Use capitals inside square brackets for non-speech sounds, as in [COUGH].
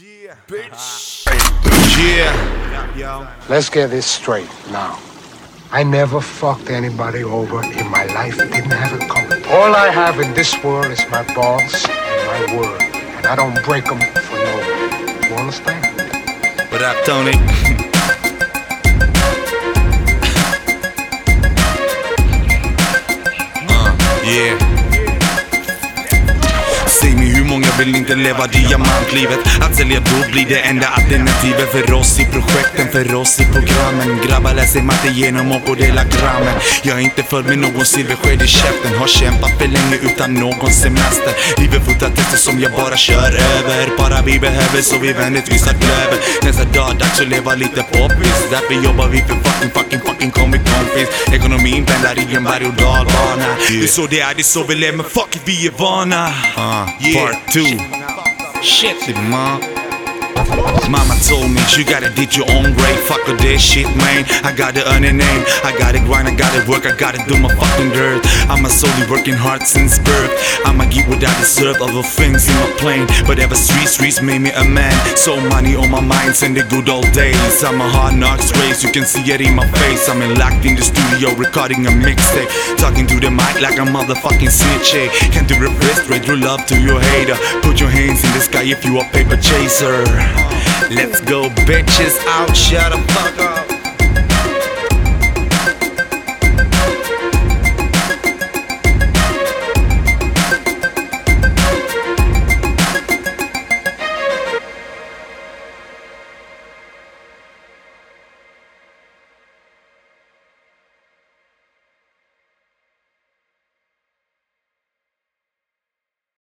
Yeah, bitch. Yeah. Yo. Let's get this straight now. I never fucked anybody over in my life. Didn't have it coming. All I have in this world is my balls and my word. And I don't break them for no one. You understand? What up, Tony? [LAUGHS] uh, yeah. Gång Jag vill inte leva diamantlivet? Att sälja då blir det enda alternativet för oss i projekten, för oss i programmen. Grabbar läser matte genom och på dela grammen. Jag är inte född med någon silversked i käften. Har kämpat för länge utan någon semester. Livet fotar tester som jag bara kör över. Bara vi behöver så vi vänligt visar klöver Nästa dag dags att leva lite poppis Därför jobbar vi för fucking fucking Ekonomin pendlar i en berg och dalbana Det är så det är, det är så vi lever, men fuck it, vi är vana. Uh, Part 2 Shit. Mom Mama told me you gotta dig your own grave. Fuck all this shit, man. I gotta earn a name. I gotta grind, I gotta work, I gotta do my fucking dirt. I'm a solely working hard since birth. I'ma get what I deserve, other things in my plane. But ever street streets made me a man. So money on my mind since the good old days. I'm a hard knocks race, you can see it in my face. I'm in locked in the studio recording a mixtape. Talking to the mic like a motherfucking snitch. Hey, can't do repress, spread your love to your hater. Put your hands in the sky if you a paper chaser. Let's go, bitches out, shut the fuck up.